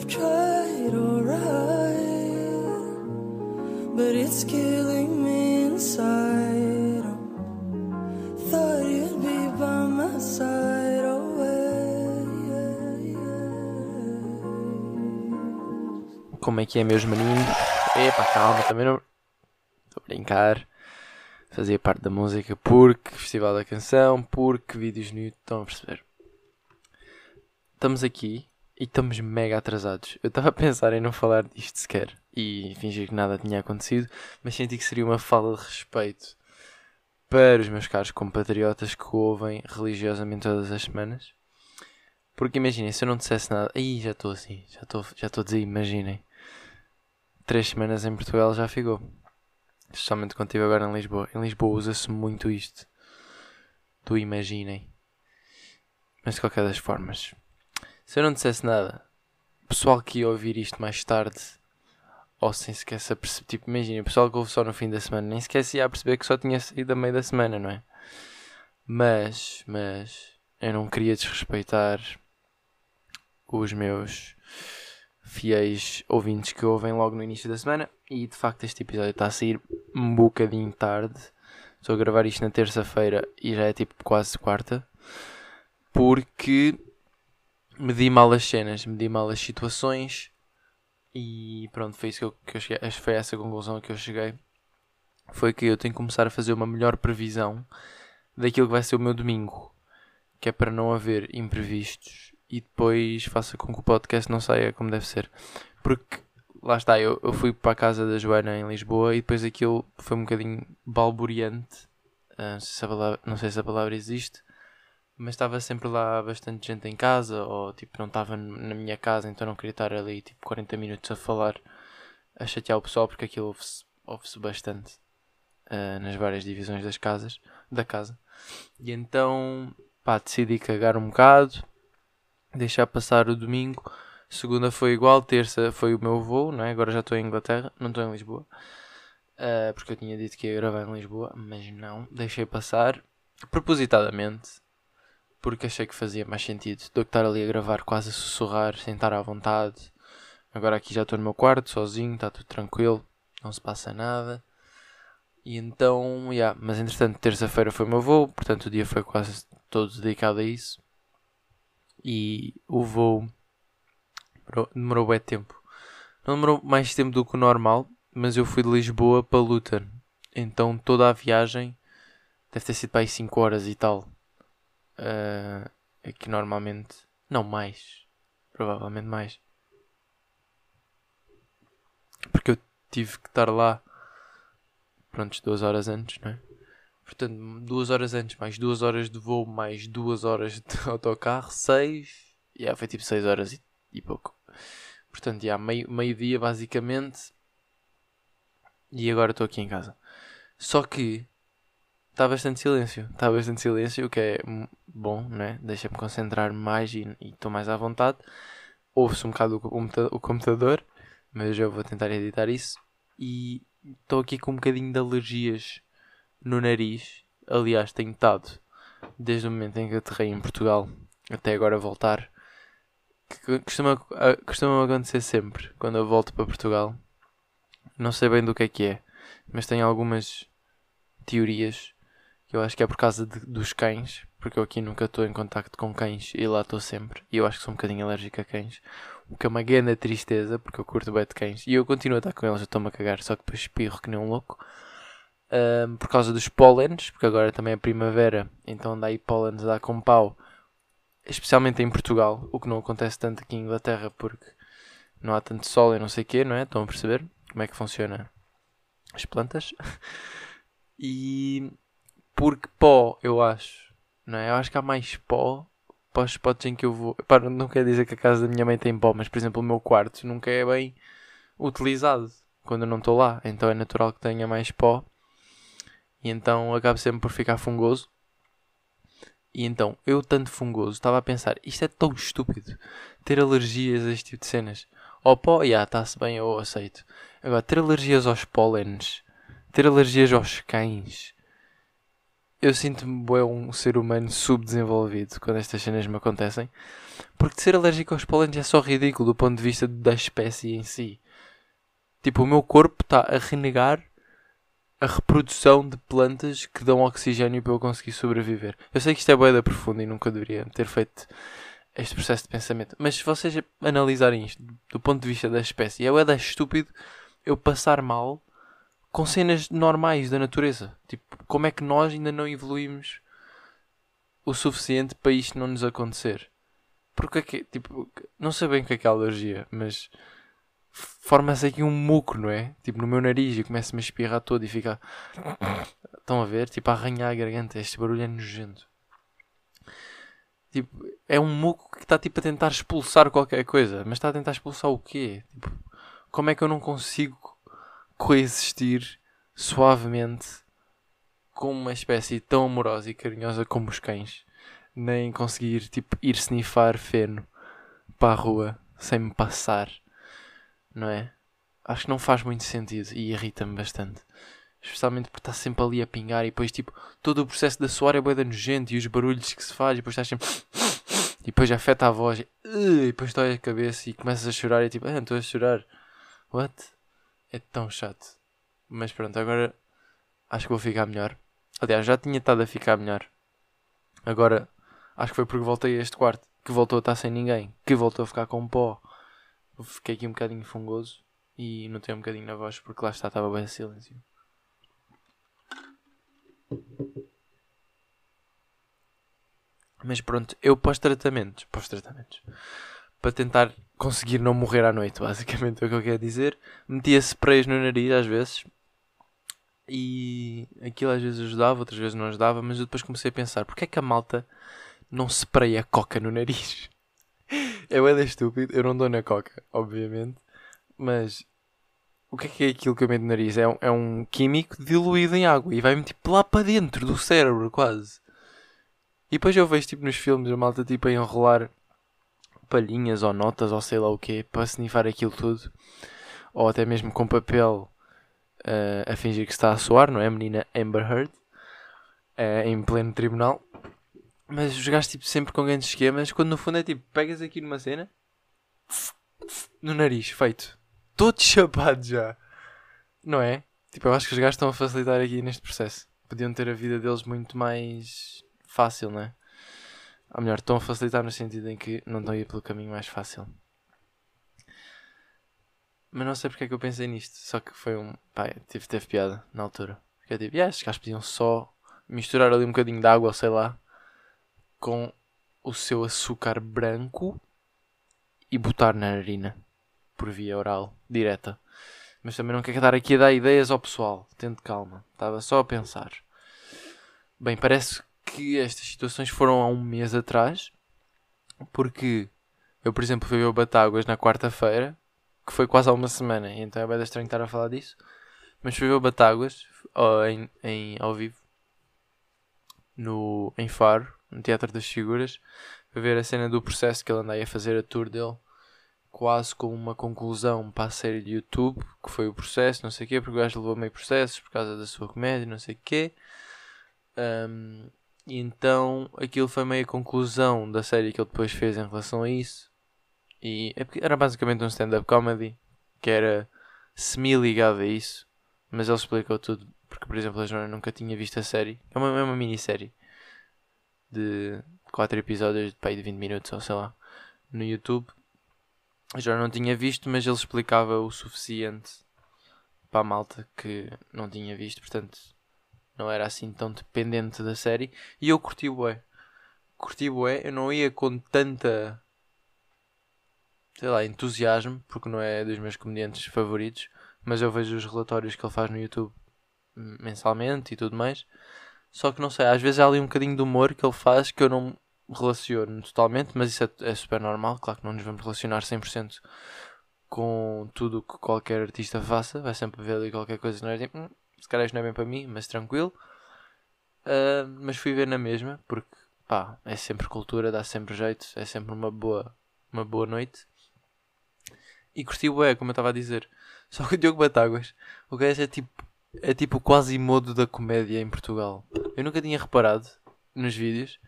I've tried alright, but it's killing me inside. Oh, thought you'd be by my side always. Como é que é, meus maninhos? Epá, calma, também não. Estou a brincar. Fazia parte da música porque Festival da Canção, porque vídeos no YouTube. Estão a perceber? Estamos aqui e estamos mega atrasados. Eu estava a pensar em não falar disto sequer e fingir que nada tinha acontecido, mas senti que seria uma falta de respeito para os meus caros compatriotas que ouvem religiosamente todas as semanas. Porque imaginem, se eu não dissesse nada. Aí já estou assim, já estou já estou a dizer, imaginem. Três semanas em Portugal já ficou. Especialmente quando estive agora em Lisboa. Em Lisboa usa-se muito isto. Do imaginem. Mas de qualquer das formas. Se eu não dissesse nada, o pessoal que ia ouvir isto mais tarde, ou sem sequer se aperceber, tipo, imagina, o pessoal que ouve só no fim da semana, nem sequer se ia perceber que só tinha saído a meio da semana, não é? Mas, mas, eu não queria desrespeitar os meus fiéis ouvintes que ouvem logo no início da semana. E de facto, este episódio está a sair um bocadinho tarde. Estou a gravar isto na terça-feira e já é tipo quase quarta. Porque medi mal as cenas, medi mal as situações. E pronto, foi isso que eu, que eu cheguei. Foi essa conclusão que eu cheguei. Foi que eu tenho que começar a fazer uma melhor previsão daquilo que vai ser o meu domingo. Que é para não haver imprevistos e depois faça com que o podcast não saia como deve ser. Porque lá está, eu, eu fui para a casa da Joana em Lisboa e depois aquilo foi um bocadinho balburiante. Ah, não, sei se não sei se a palavra existe, mas estava sempre lá bastante gente em casa, ou tipo, não estava na minha casa, então não queria estar ali tipo 40 minutos a falar, a chatear o pessoal, porque aquilo ouve-se ouve bastante ah, nas várias divisões das casas, da casa. E então, pá, decidi cagar um bocado, deixar passar o domingo. Segunda foi igual, terça foi o meu voo, não é? Agora já estou em Inglaterra, não estou em Lisboa. Uh, porque eu tinha dito que ia gravar em Lisboa, mas não, deixei passar propositadamente, porque achei que fazia mais sentido do que estar ali a gravar quase a sussurrar, sem estar à vontade. Agora aqui já estou no meu quarto, sozinho, está tudo tranquilo, não se passa nada. E então, yeah, mas entretanto, terça-feira foi o meu voo, portanto o dia foi quase todo dedicado a isso. E o voo demorou, bem tempo. Não demorou mais tempo do que o normal, mas eu fui de Lisboa para Luton. Então toda a viagem deve ter sido para aí 5 horas e tal. Uh, é que normalmente. Não mais. Provavelmente mais. Porque eu tive que estar lá. Prontos, duas horas antes, não é? Portanto, duas horas antes, mais duas horas de voo, mais duas horas de autocarro, seis. Yeah, foi tipo seis horas e, e pouco. Portanto, yeah, meio, meio dia basicamente. E agora estou aqui em casa. Só que está bastante silêncio. Está bastante silêncio, o que é bom, né? Deixa-me concentrar mais e estou mais à vontade. Ouve-se um bocado o, o computador, mas eu vou tentar editar isso. E estou aqui com um bocadinho de alergias no nariz. Aliás, tenho estado desde o momento em que aterrei em Portugal até agora voltar. Costuma, costuma acontecer sempre quando eu volto para Portugal. Não sei bem do que é que é, mas tenho algumas teorias eu acho que é por causa de, dos cães, porque eu aqui nunca estou em contacto com cães e lá estou sempre. E eu acho que sou um bocadinho alérgico a cães, o que é uma grande tristeza, porque eu curto bem de cães e eu continuo a estar com eles, eu estou-me a cagar, só que depois espirro que nem um louco um, por causa dos pólenes, porque agora também é primavera, então anda aí pólenes dar com pau, especialmente em Portugal, o que não acontece tanto aqui em Inglaterra porque não há tanto sol e não sei o quê, não é? Estão a perceber como é que funciona as plantas? e porque pó, eu acho, não é? Eu acho que há mais pó para os spots em que eu vou. Pá, não quer dizer que a casa da minha mãe tem pó, mas por exemplo o meu quarto nunca é bem utilizado quando eu não estou lá, então é natural que tenha mais pó e então acabo sempre por ficar fungoso. E então, eu tanto fungoso, estava a pensar, isto é tão estúpido, ter alergias a este tipo de cenas. Ao pó, já, está-se bem, eu aceito. Agora, ter alergias aos pólenes, ter alergias aos cães, eu sinto-me um ser humano subdesenvolvido quando estas cenas me acontecem. Porque ser alérgico aos pólenes é só ridículo do ponto de vista da espécie em si. Tipo, o meu corpo está a renegar a reprodução de plantas que dão oxigênio para eu conseguir sobreviver. Eu sei que isto é boeda profunda e nunca deveria ter feito este processo de pensamento. Mas se vocês analisarem isto do ponto de vista da espécie, é boeda estúpido eu passar mal com cenas normais da natureza. Tipo, como é que nós ainda não evoluímos o suficiente para isto não nos acontecer? Porque é que, tipo, não sei bem o que é que é alergia, mas forma-se aqui um muco, não é? Tipo, no meu nariz e começa-me a espirrar todo e fica. Estão a ver? Tipo, a arranhar a garganta. Este barulho é nojento. Tipo, é um muco que está tipo a tentar expulsar qualquer coisa. Mas está a tentar expulsar o quê? Tipo, como é que eu não consigo coexistir suavemente com uma espécie tão amorosa e carinhosa como os cães? Nem conseguir, tipo, ir snifar feno para a rua sem me passar não é? Acho que não faz muito sentido e irrita-me bastante. Especialmente porque está sempre ali a pingar e depois, tipo, todo o processo da suar é boeda nojento e os barulhos que se faz e depois estás sempre. E depois afeta a voz e, e depois dói a cabeça e começas a chorar e tipo, ah, estou a chorar. What? É tão chato. Mas pronto, agora acho que vou ficar melhor. Aliás, já tinha estado a ficar melhor. Agora acho que foi porque voltei a este quarto que voltou a estar sem ninguém, que voltou a ficar com pó fiquei aqui um bocadinho fungoso e notei um bocadinho na voz porque lá está, estava bem silêncio. Mas pronto, eu pós-tratamentos, pós-tratamentos, para tentar conseguir não morrer à noite, basicamente é o que eu quero dizer, metia sprays no nariz às vezes e aquilo às vezes ajudava, outras vezes não ajudava, mas eu depois comecei a pensar, porque é que a malta não spraya coca no nariz? é bem estúpido. Eu não dou na coca, obviamente. Mas o que é que é aquilo que eu meto no nariz? É um, é um químico diluído em água e vai-me tipo lá para dentro do cérebro, quase. E depois eu vejo tipo nos filmes a malta tipo a enrolar palhinhas ou notas ou sei lá o que para snifar aquilo tudo. Ou até mesmo com papel uh, a fingir que está a soar, não é? A menina Amber Heard uh, em pleno tribunal. Mas gajos tipo, sempre com grandes esquemas, quando no fundo é tipo, pegas aqui numa cena, no nariz, feito. Todo chapado já. Não é? Tipo, eu acho que os gajos estão a facilitar aqui neste processo. Podiam ter a vida deles muito mais fácil, não é? Ou melhor, estão a facilitar no sentido em que não estão a ir pelo caminho mais fácil. Mas não sei porque é que eu pensei nisto. Só que foi um. Pá, tive, teve piada na altura. Porque eu tipo, yeah, estes gajos podiam só misturar ali um bocadinho de água, sei lá com o seu açúcar branco e botar na narina por via oral direta. Mas também não quero dar aqui a dar ideias ao pessoal. Tente calma. Estava só a pensar. Bem, parece que estas situações foram há um mês atrás. Porque eu, por exemplo, fui ver o Batáguas na quarta-feira. Que foi quase há uma semana. Então é bem estranho estar a falar disso. Mas fui ver o Batáguas em, em, ao vivo. No, em Faro no Teatro das Figuras, para ver a cena do processo que ele anda aí a fazer a tour dele, quase como uma conclusão para a série de YouTube, que foi o processo, não sei o quê, porque o gajo levou meio processos por causa da sua comédia, não sei o quê. Um, e então aquilo foi meio a conclusão da série que ele depois fez em relação a isso. E é era basicamente um stand-up comedy que era semi-ligado a isso, mas ele explicou tudo, porque por exemplo a Joana nunca tinha visto a série, é uma, é uma minissérie de 4 episódios de de 20 minutos ou sei lá no YouTube. Já não tinha visto, mas ele explicava o suficiente para a malta que não tinha visto, portanto não era assim tão dependente da série. E eu curti o bué. Curti o bué, eu não ia com tanta sei lá, entusiasmo, porque não é dos meus comediantes favoritos, mas eu vejo os relatórios que ele faz no YouTube mensalmente e tudo mais. Só que não sei, às vezes há ali um bocadinho de humor que ele faz que eu não relaciono totalmente, mas isso é, é super normal. Claro que não nos vamos relacionar 100% com tudo o que qualquer artista faça. Vai sempre ver ali qualquer coisa, não é tipo, hum, se calhar isto não é bem para mim, mas tranquilo. Uh, mas fui ver na mesma, porque pá, é sempre cultura, dá sempre jeito, é sempre uma boa, uma boa noite. E curti o é, como eu estava a dizer. Só que o Diogo Batáguas, o gajo é tipo é tipo quase modo da comédia em Portugal. Eu nunca tinha reparado nos vídeos,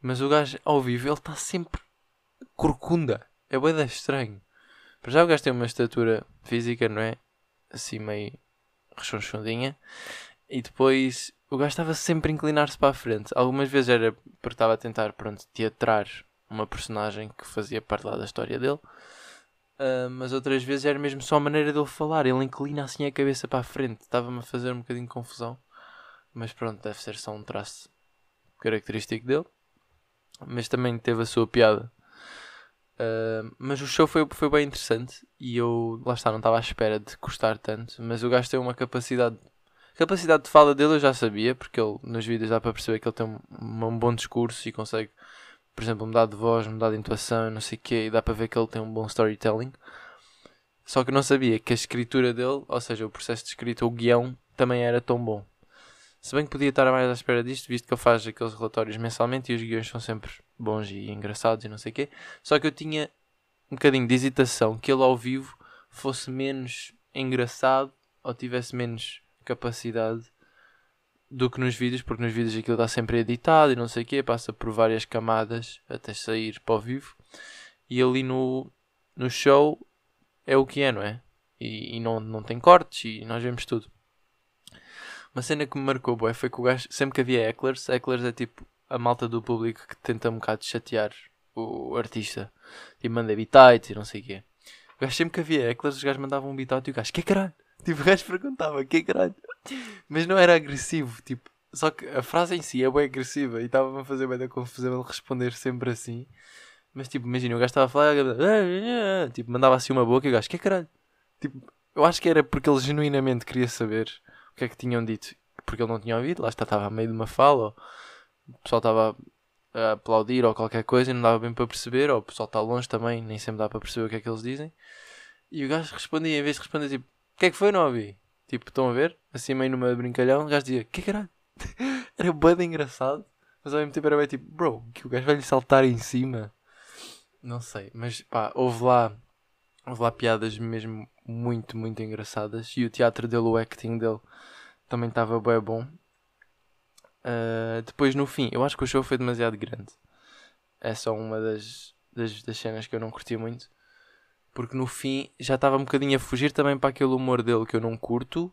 mas o gajo ao vivo ele está sempre corcunda. É bem estranho. Para já o gajo tem uma estatura física, não é? Assim meio rechonchudinha. E depois o gajo estava sempre a inclinar-se para a frente. Algumas vezes era porque estava a tentar, pronto, teatrar uma personagem que fazia parte lá da história dele. Uh, mas outras vezes era mesmo só a maneira dele falar. Ele inclina assim a cabeça para a frente. Estava-me a fazer um bocadinho de confusão. Mas pronto, deve ser só um traço característico dele. Mas também teve a sua piada. Uh, mas o show foi, foi bem interessante. E eu, lá está, não estava à espera de custar tanto. Mas o gajo tem uma capacidade. Capacidade de fala dele eu já sabia. Porque ele, nos vídeos dá para perceber que ele tem um, um bom discurso e consegue por exemplo, mudar de voz, mudar de intuação, não sei o quê, e dá para ver que ele tem um bom storytelling. Só que eu não sabia que a escritura dele, ou seja, o processo de escrita, o guião, também era tão bom. Se bem que podia estar mais à espera disto, visto que ele faz aqueles relatórios mensalmente e os guiões são sempre bons e engraçados e não sei o quê. Só que eu tinha um bocadinho de hesitação que ele ao vivo fosse menos engraçado ou tivesse menos capacidade do que nos vídeos, porque nos vídeos aquilo está sempre editado e não sei o quê, passa por várias camadas até sair para o vivo. E ali no, no show é o que é, não é? E, e não, não tem cortes e nós vemos tudo. Uma cena que me marcou foi que o gajo, sempre que havia hecklers, hecklers é tipo a malta do público que tenta um bocado chatear o artista. Tipo, manda bitites e não sei o quê. O gajo sempre que havia hecklers, os gajos mandavam um bitite e o gajo, que caralho? Tipo, o gajo perguntava, que caralho? Mas não era agressivo, tipo, só que a frase em si é bem agressiva e estava-me a fazer bem da confusão ele responder sempre assim. Mas tipo, imagina, o gajo estava a falar, tipo, mandava assim uma boca e o gajo, que caralho? Tipo, eu acho que era porque ele genuinamente queria saber o que é que tinham dito, porque ele não tinha ouvido, lá estava a meio de uma fala, ou o pessoal estava a aplaudir ou qualquer coisa e não dava bem para perceber, ou o pessoal está longe também, nem sempre dá para perceber o que é que eles dizem. E o gajo respondia, em vez de responder tipo, o que é que foi, não ouvi? Tipo, estão a ver? Assim meio numa brincalhão, o gajo dizia, que caralho? era bem engraçado, mas ao mesmo tempo era bem tipo, bro, que o gajo vai lhe saltar em cima. Não sei, mas pá, houve lá, houve lá piadas mesmo muito, muito engraçadas. E o teatro dele, o acting dele, também estava bem bom. Uh, depois no fim, eu acho que o show foi demasiado grande. É só uma das, das, das cenas que eu não curti muito porque no fim já estava um bocadinho a fugir também para aquele humor dele que eu não curto,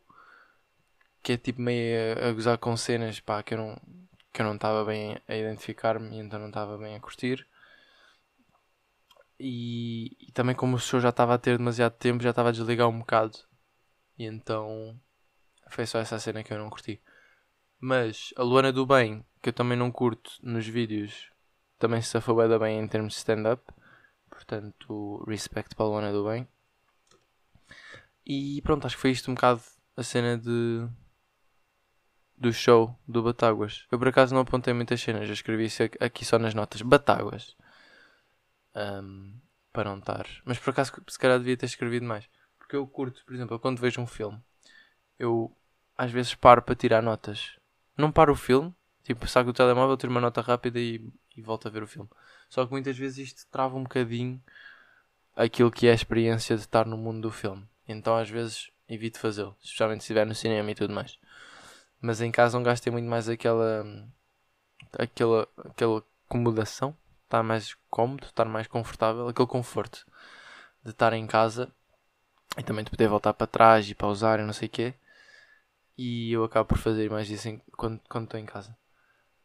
que é tipo meio a, gozar com cenas pá, que eu não estava bem a identificar-me e então não estava bem a curtir. E, e, também como o show já estava a ter demasiado tempo, já estava a desligar um bocado. E então foi só essa cena que eu não curti. Mas a Luana do Bem, que eu também não curto nos vídeos, também se safou bem em termos de stand-up. Portanto, respect para a Luana do Bem. E pronto, acho que foi isto um bocado a cena de do show do Batáguas. Eu por acaso não apontei muitas cenas, eu escrevi isso aqui só nas notas. Batáguas. Um, para não estar. Mas por acaso se calhar devia ter escrevido mais. Porque eu curto, por exemplo, quando vejo um filme, eu às vezes paro para tirar notas. Não paro o filme, tipo, saco o telemóvel, tiro uma nota rápida e, e volto a ver o filme. Só que muitas vezes isto trava um bocadinho aquilo que é a experiência de estar no mundo do filme. Então às vezes evito fazê-lo, especialmente se estiver no cinema e tudo mais. Mas em casa não gastei muito mais aquela aquela, aquela acomodação, estar mais cómodo, estar mais confortável, aquele conforto de estar em casa e também de poder voltar para trás e pausar e não sei o quê. E eu acabo por fazer mais isso quando, quando estou em casa.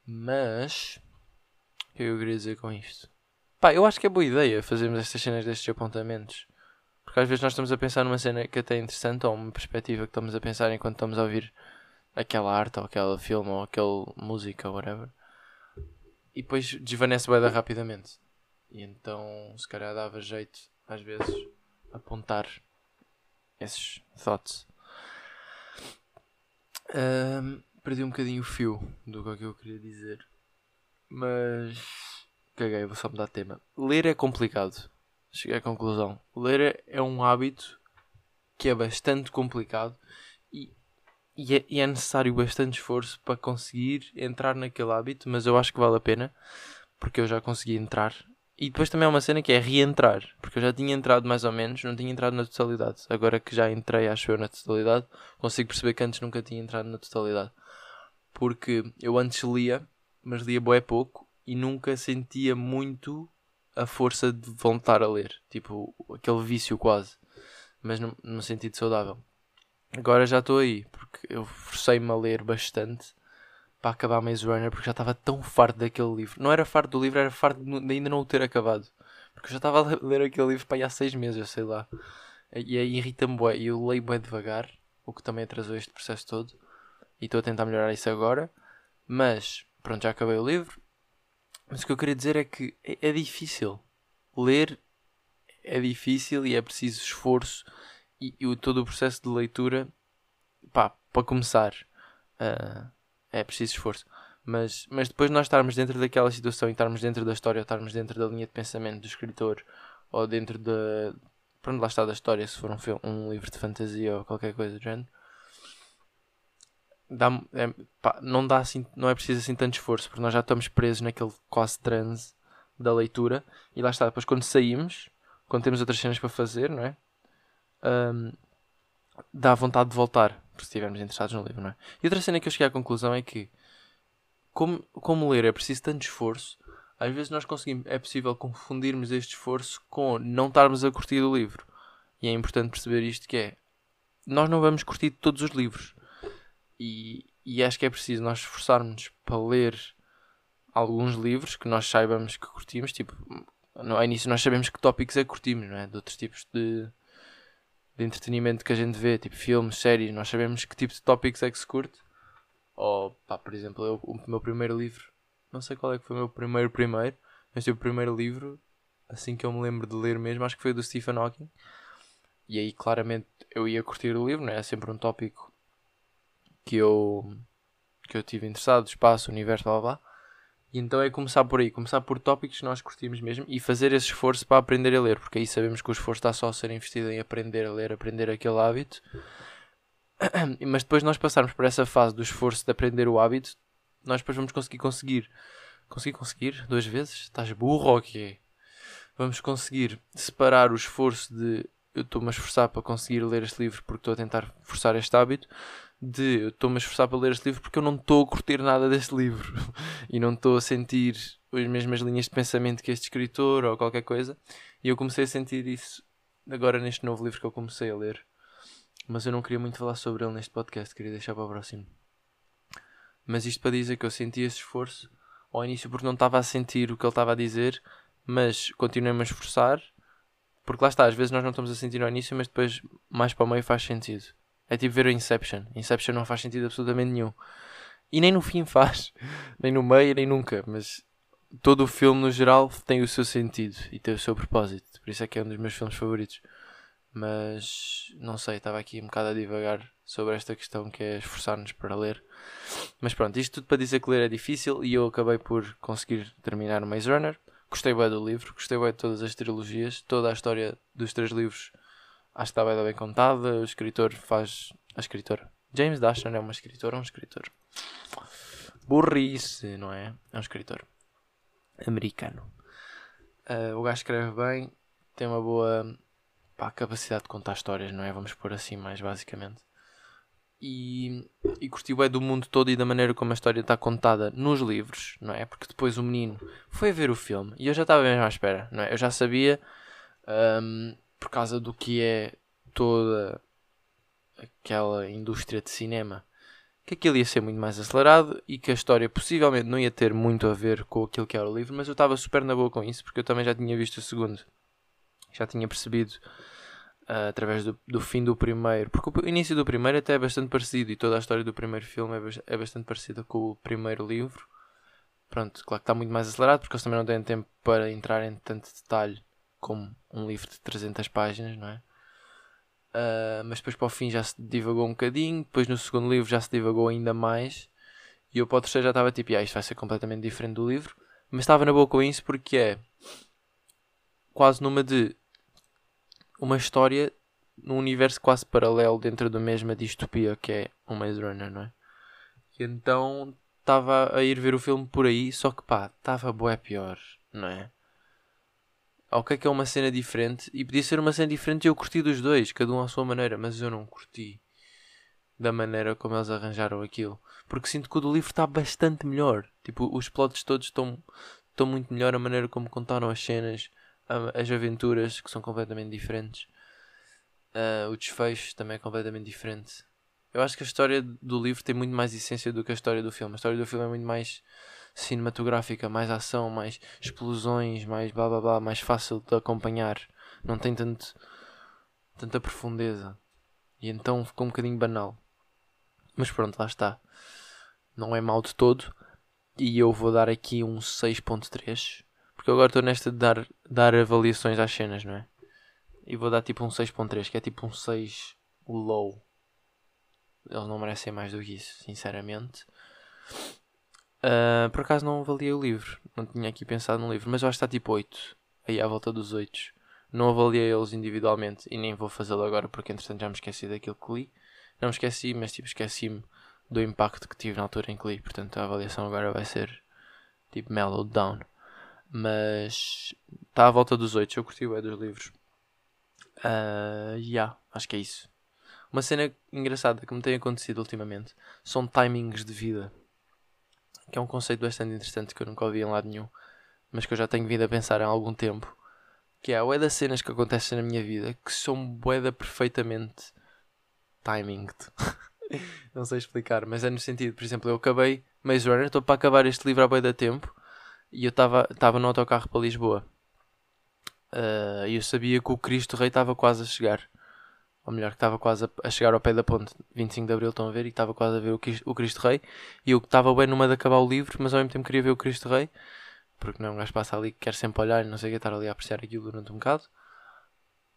Mas que eu queria dizer com isto? Pá, eu acho que é boa ideia fazermos estas cenas destes apontamentos. Porque às vezes nós estamos a pensar numa cena que até é interessante ou uma perspectiva que estamos a pensar enquanto estamos a ouvir aquela arte ou aquele filme ou aquela música ou whatever. E depois desvanece bem rapidamente. E então se calhar dava jeito às vezes apontar esses thoughts. Um, perdi um bocadinho o fio do que eu queria dizer. Mas. Caguei, vou só mudar de tema. Ler é complicado. Cheguei à conclusão. Ler é um hábito que é bastante complicado e, é, e é necessário bastante esforço para conseguir entrar naquele hábito, mas eu acho que vale a pena porque eu já consegui entrar E depois também há uma cena que é reentrar, porque eu já tinha entrado mais ou menos, não tinha entrado na totalidade. Agora que já entrei, acho eu, na totalidade, consigo perceber que antes nunca tinha entrado na totalidade. Porque eu antes lia, mas lia bué pouco e nunca sentia muito a força de voltar a ler. Tipo, aquele vício quase. Mas no, no sentido saudável. Agora já estou aí, porque eu forcei-me a ler bastante para acabar Maze Runner, porque já estava tão farto daquele livro. Não era farto do livro, era farto de ainda não o ter acabado. Porque eu já estava a ler aquele livro para há seis meses, eu sei lá. E aí irrita-me bué. E eu leio bem devagar, o que também atrasou este processo todo. E estou a tentar melhorar isso agora. Mas, pronto, já acabei o livro. Mas o que eu queria dizer é que é, é difícil. Ler é difícil e é preciso esforço e, e todo o processo de leitura, pá, para começar, uh, é preciso esforço. Mas, mas depois nós estarmos dentro daquela situação e estarmos dentro da história, ou estarmos dentro da linha de pensamento do escritor, ou dentro da. Pronto, lá está da história, se for um, filme, um livro de fantasia ou qualquer coisa do género. Dá, é, pá, não, dá assim, não é preciso assim tanto esforço, porque nós já estamos presos naquele quase transe da leitura, e lá está, depois quando saímos, quando temos outras cenas para fazer, não é? Um, dá vontade de voltar, se estivermos interessados no livro, não é? E outra cena que eu cheguei à conclusão é que, como, como ler é preciso tanto esforço, às vezes nós conseguimos, é possível confundirmos este esforço com não estarmos a curtir o livro. E é importante perceber isto que é, nós não vamos curtir todos os livros. E, e acho que é preciso nós esforçarmos para ler alguns livros que nós saibamos que curtimos, tipo, no início nós sabemos que tópicos é que curtimos, não é? De outros tipos de, de entretenimento que a gente vê, tipo filmes, séries, nós sabemos que tipo de tópicos é que se curte. Ou, pá, por exemplo, eu, o meu primeiro livro, não sei qual é que foi o meu primeiro primeiro, mas o primeiro livro, assim que eu me lembro de ler mesmo, acho que foi do Stephen Hawking. E aí, claramente, eu ia curtir o livro, não é? É sempre um tópico que eu, que eu tive interessado, espaço, universo, blá blá. E então é começar por aí, começar por tópicos que nós curtimos mesmo e fazer esse esforço para aprender a ler, porque aí sabemos que o esforço está só a ser investido em aprender a ler, aprender aquele hábito. Mas depois nós passarmos por essa fase do esforço de aprender o hábito, nós depois vamos conseguir conseguir. Conseguir conseguir? Duas vezes? Estás burro ou quê? Vamos conseguir separar o esforço de eu estou-me a esforçar para conseguir ler este livro porque estou a tentar forçar este hábito de eu estou-me a esforçar para ler este livro porque eu não estou a curtir nada deste livro e não estou a sentir as mesmas linhas de pensamento que este escritor ou qualquer coisa. E eu comecei a sentir isso agora neste novo livro que eu comecei a ler. Mas eu não queria muito falar sobre ele neste podcast, queria deixar para o próximo. Mas isto para dizer que eu senti esse esforço ao início porque não estava a sentir o que ele estava a dizer, mas continuei-me a esforçar. Porque lá está, às vezes nós não estamos a sentir ao início, mas depois mais para o meio faz sentido. É tipo ver o Inception. Inception não faz sentido absolutamente nenhum. E nem no fim faz. nem no meio, nem nunca. Mas todo o filme, no geral, tem o seu sentido e tem o seu propósito. Por isso é que é um dos meus filmes favoritos. Mas não sei, estava aqui um bocado a divagar sobre esta questão que é esforçar-nos para ler. Mas pronto, isto tudo para dizer que ler é difícil e eu acabei por conseguir terminar o Maze Runner. Gostei bem do livro, gostei bem de todas as trilogias, toda a história dos três livros Acho que está bem, bem contada. O escritor faz. A escritora. James Dashner é uma escritora um escritor. Burrice, não é? É um escritor. Americano. Uh, o gajo escreve bem. Tem uma boa pá, capacidade de contar histórias, não é? Vamos pôr assim mais basicamente. E, e curti bem do mundo todo e da maneira como a história está contada nos livros, não é? Porque depois o menino foi ver o filme e eu já estava mesmo à espera, não é? Eu já sabia. Um, por causa do que é toda aquela indústria de cinema, que aquilo ia ser muito mais acelerado e que a história possivelmente não ia ter muito a ver com aquilo que era o livro, mas eu estava super na boa com isso porque eu também já tinha visto o segundo, já tinha percebido uh, através do, do, fim do primeiro, porque o início do primeiro até é bastante parecido e toda a história do primeiro filme é, é bastante parecida com o primeiro livro. Pronto, claro que está muito mais acelerado porque eles também não têm tempo para entrar em tanto detalhe como um livro de 300 páginas, não é? Uh, mas depois para o fim já se divagou um bocadinho, depois no segundo livro já se divagou ainda mais, e eu para o terceiro já estava tipo, ah, isto vai ser completamente diferente do livro, mas estava na boa com isso porque é quase numa de uma história num universo quase paralelo dentro da mesma distopia que é o Maze Runner, não é? E então estava a ir ver o filme por aí, só que pá, estava bué pior, não é? Ok que é uma cena diferente e podia ser uma cena diferente e eu curti dos dois, cada um à sua maneira, mas eu não curti da maneira como eles arranjaram aquilo. Porque sinto que o do livro está bastante melhor. Tipo, os plots todos estão, estão muito melhor, a maneira como contaram as cenas, as aventuras que são completamente diferentes. Ah, o desfecho também é completamente diferente. Eu acho que a história do livro tem muito mais essência do que a história do filme. A história do filme é muito mais cinematográfica, mais ação, mais explosões, mais blá, mais fácil de acompanhar. Não tem tanto, tanta profundeza. E então ficou um bocadinho banal. Mas pronto, lá está. Não é mau de todo. E eu vou dar aqui um 6.3. Porque agora estou nesta de dar, dar avaliações às cenas, não é? E vou dar tipo um 6.3, que é tipo um 6 low. Eles não merecem mais do que isso, sinceramente. Ah, por acaso não avaliei o livro. Não tinha aqui pensado no livro. Mas eu acho que está tipo 8. Aí à volta dos 8. Não avaliei eles individualmente. E nem vou fazê-lo agora porque entretanto já me esqueci daquilo que li. Não me esqueci, mas tipo esqueci-me do impacto que tive na altura em que li. Portanto a avaliação agora vai ser tipo mellowed down. Mas está à volta dos 8. Eu curti o é dos livros. Ah, yeah, acho que é isso. Uma cena engraçada que me tem acontecido ultimamente são timings de vida. Que é um conceito bastante interessante que eu nunca ouvi em lado nenhum, mas que eu já tenho vindo a pensar há algum tempo. Que é a bué das cenas que acontecem na minha vida que são bué perfeitamente timinged. Não sei explicar, mas é no sentido, por exemplo, eu acabei Maze Runner, estou para acabar este livro há bué da tempo e eu estava no autocarro para Lisboa. E eu sabia que o Cristo Rei estava quase a chegar. Ou melhor, que estava quase a, chegar ao pé da ponte 25 de Abril, estão a ver? E estava quase a ver o, Cristo Rei. E eu estava bem numa de acabar o livro, mas ao mesmo tempo queria ver o Cristo Rei. Porque não é um gajo passa ali que quer sempre olhar e não sei o que, estar ali a apreciar aquilo durante um bocado.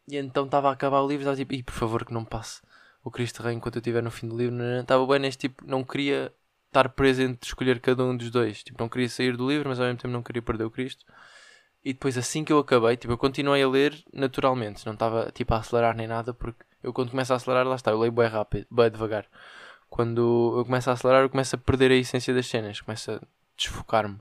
E então estava a acabar o livro estava tipo, e por favor que não passe o Cristo Rei enquanto eu estiver no fim do livro. Estava bem neste tipo, não queria estar presente de escolher cada um dos dois. Tipo, não queria sair do livro, mas ao mesmo tempo não queria perder o Cristo. E depois assim que eu acabei, tipo, eu continuei a ler naturalmente, não estava tipo a acelerar nem nada, porque eu quando começo a acelerar, lá está, eu leio bem rápido, bem devagar. Quando eu começo a acelerar, eu começo a perder a essência das cenas, começo a desfocar-me.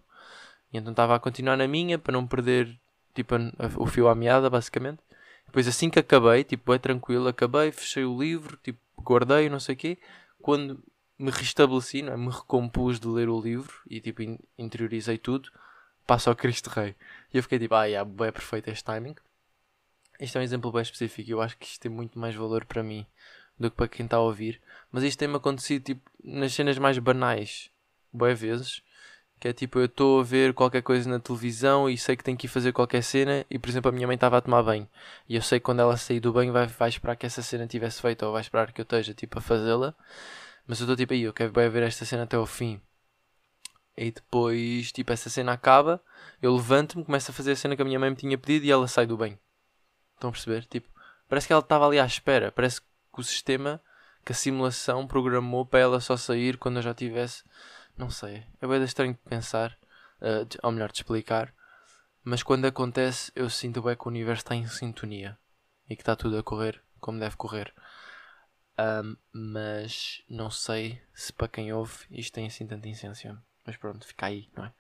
E então estava a continuar na minha para não perder tipo, o fio à meada, basicamente. Depois assim que acabei, tipo, bem tranquilo, acabei, fechei o livro, tipo, guardei, não sei o quê. Quando me restabeleci, não é? me recompus de ler o livro e tipo, in- interiorizei tudo, passo ao Cristo Rei. E eu fiquei tipo, ah, yeah, é perfeito este timing. Isto é um exemplo bem específico. Eu acho que isto tem muito mais valor para mim do que para quem está a ouvir. Mas isto tem-me acontecido tipo, nas cenas mais banais, boas vezes. Que é tipo, eu estou a ver qualquer coisa na televisão e sei que tenho que ir fazer qualquer cena. E por exemplo, a minha mãe estava a tomar banho. E eu sei que quando ela sair do banho vai, vai esperar que essa cena tivesse feita ou vai esperar que eu esteja tipo, a fazê-la. Mas eu estou tipo, aí, eu quero bem ver esta cena até ao fim. E depois, tipo, essa cena acaba. Eu levanto-me, começo a fazer a cena que a minha mãe me tinha pedido e ela sai do banho. Estão a perceber? Tipo, parece que ela estava ali à espera. Parece que o sistema, que a simulação programou para ela só sair quando eu já tivesse. Não sei. É bem estranho de pensar, de- ou melhor, de explicar. Mas quando acontece, eu sinto bem que o universo está em sintonia e que está tudo a correr como deve correr. Ahm, mas não sei se para quem ouve isto tem assim tanta essência. Mas pronto, fica aí, não é?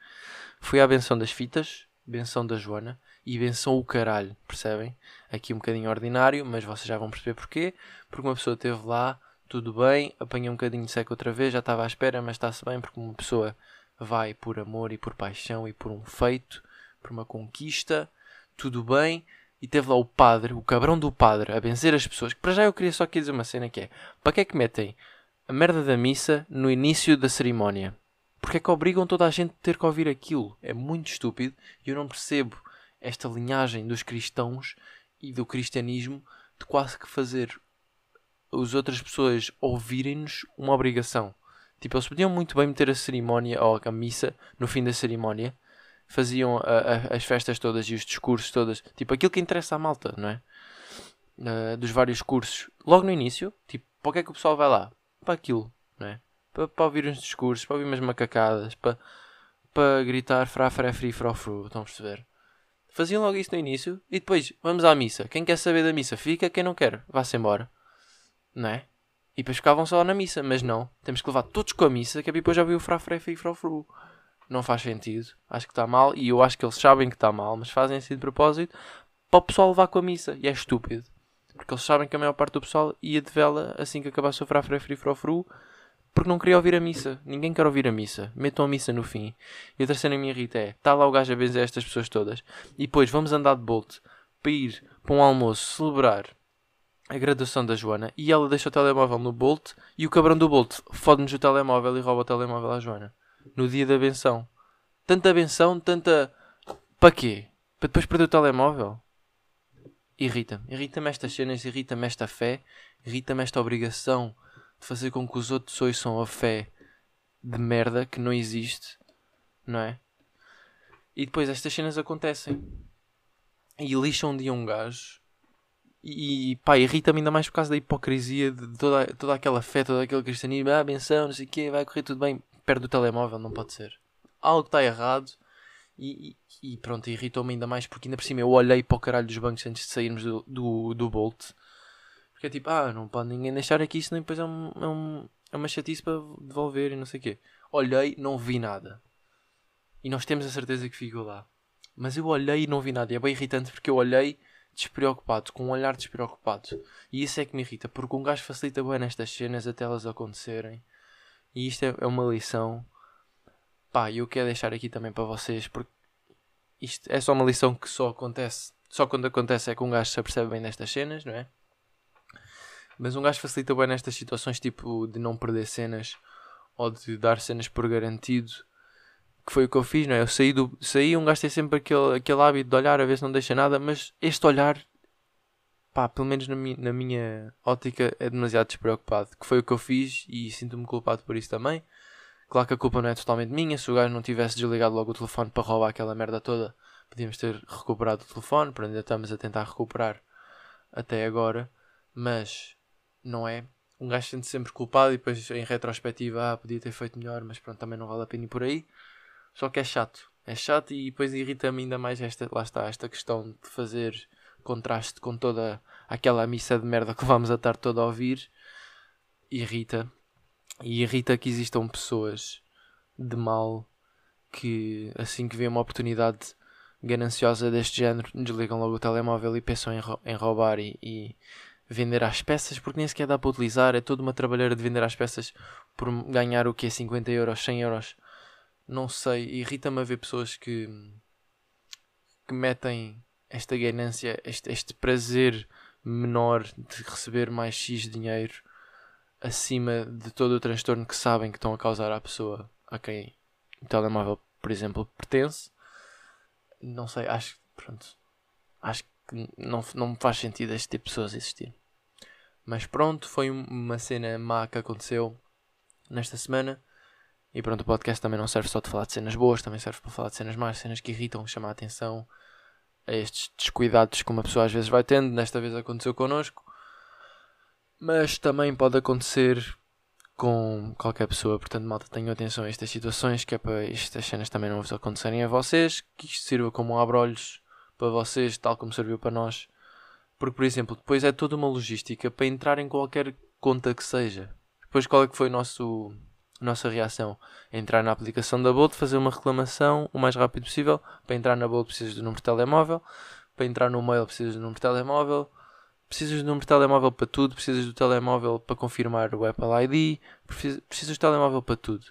Fui à benção das fitas, benção da Joana e benção o caralho, percebem? Aqui um bocadinho ordinário, mas vocês já vão perceber porquê. Porque uma pessoa esteve lá, tudo bem, apanhei um bocadinho de seco outra vez, já estava à espera, mas está-se bem porque uma pessoa vai por amor e por paixão e por um feito, por uma conquista, tudo bem. E teve lá o padre, o cabrão do padre, a benzer as pessoas. Para já eu queria só aqui dizer uma cena que é: para que é que metem a merda da missa no início da cerimónia? Porque é que obrigam toda a gente a ter que ouvir aquilo? É muito estúpido e eu não percebo esta linhagem dos cristãos e do cristianismo de quase que fazer as outras pessoas ouvirem-nos uma obrigação. Tipo, eles podiam muito bem meter a cerimónia ou a missa no fim da cerimónia, faziam a- a- as festas todas e os discursos todas, tipo aquilo que interessa à malta, não é? Ah, dos vários cursos, logo no início, tipo, para que é que o pessoal vai lá? Para aquilo, não é? Para, para ouvir uns discursos, para ouvir umas macacadas, para, para gritar fra, fra, fri, fro, fru, estão a perceber? Faziam logo isso no início e depois vamos à missa. Quem quer saber da missa fica, quem não quer, vá-se embora, não é? E depois ficavam só na missa, mas não, temos que levar todos com a missa, que para depois já ouvir o fra, fra, fri, fro, fru. Não faz sentido, acho que está mal e eu acho que eles sabem que está mal, mas fazem assim de propósito para o pessoal levar com a missa. E é estúpido. Porque eles sabem que a maior parte do pessoal ia de vela assim que acabasse o frafra fri frofru porque não queria ouvir a missa. Ninguém quer ouvir a missa. Metam a missa no fim. E a terceira minha irrita é: está lá o gajo a benzer estas pessoas todas. E depois vamos andar de Bolt para ir para um almoço celebrar a graduação da Joana. E ela deixa o telemóvel no Bolt. E o cabrão do Bolt fode-nos o telemóvel e rouba o telemóvel à Joana. No dia da benção. Tanta benção, tanta. Para quê? Para depois perder o telemóvel? Irrita-me. Irrita-me estas cenas, irrita-me esta fé, irrita-me esta obrigação de fazer com que os outros ouçam a fé de merda que não existe, não é? E depois estas cenas acontecem. E lixam dia um gajo. E pá, irrita-me ainda mais por causa da hipocrisia de toda, toda aquela fé, todo aquele cristianismo, ah, benção, não sei o quê, vai correr tudo bem, perde o telemóvel, não pode ser. Algo está errado. E, e, e pronto, irritou-me ainda mais porque ainda por cima eu olhei para o caralho dos bancos antes de sairmos do, do, do Bolt porque é tipo, ah, não pode ninguém deixar aqui, senão depois é, um, é, um, é uma chatice para devolver e não sei o quê. Olhei, não vi nada. E nós temos a certeza que ficou lá. Mas eu olhei e não vi nada. E é bem irritante porque eu olhei despreocupado, com um olhar despreocupado. E isso é que me irrita, porque um gajo facilita bem nestas cenas até elas acontecerem. E isto é, é uma lição. Pá, eu quero deixar aqui também para vocês, porque isto é só uma lição que só acontece. Só quando acontece é que um gajo se apercebe bem nestas cenas, não é? Mas um gajo facilita bem nestas situações, tipo de não perder cenas ou de dar cenas por garantido. Que foi o que eu fiz, não é? Eu saí, do, saí um gajo tem sempre aquele, aquele hábito de olhar a ver se não deixa nada, mas este olhar, pá, pelo menos na minha, na minha ótica, é demasiado despreocupado. Que foi o que eu fiz e sinto-me culpado por isso também. Claro que a culpa não é totalmente minha. Se o gajo não tivesse desligado logo o telefone para roubar aquela merda toda, podíamos ter recuperado o telefone. Por ainda estamos a tentar recuperar até agora. Mas não é? Um gajo sente sempre culpado e depois em retrospectiva, ah, podia ter feito melhor, mas pronto, também não vale a pena ir por aí. Só que é chato. É chato e depois irrita-me ainda mais esta, lá está, esta questão de fazer contraste com toda aquela missa de merda que vamos a estar toda a ouvir. Irrita. E irrita que existam pessoas de mal que assim que vê uma oportunidade gananciosa deste género desligam logo o telemóvel e pensam em, em roubar e, e vender às peças, porque nem sequer dá para utilizar, é toda uma trabalheira de vender às peças por ganhar o que é 50 euros, 100 euros, não sei, irrita-me a ver pessoas que, que metem esta ganância, este, este prazer menor de receber mais X dinheiro acima de todo o transtorno que sabem que estão a causar à pessoa a quem o telemóvel, por exemplo, pertence. Não sei, acho pronto, acho que não, não faz sentido este tipo de pessoas existir. Mas pronto, foi uma cena má que aconteceu nesta semana. E pronto, o podcast também não serve só de falar de cenas boas, também serve para falar de cenas más, cenas que irritam, chamar a atenção a estes descuidados que uma pessoa às vezes vai tendo. Desta vez aconteceu connosco. Mas também pode acontecer com qualquer pessoa. Portanto, malta, tenham atenção a estas situações, que é para estas cenas também não vos acontecerem a vocês. Que isto sirva como um abrolhos para vocês, tal como serviu para nós. Porque, por exemplo, depois é toda uma logística para entrar em qualquer conta que seja. Depois, qual é que foi a nossa reação? Entrar na aplicação da Bolt, fazer uma reclamação o mais rápido possível. Para entrar na Bolt precisas do número de telemóvel. Para entrar no mail precisas do número de telemóvel. Precisas do número de telemóvel para tudo. Precisas do telemóvel para confirmar o Apple ID. Precisas do telemóvel para tudo.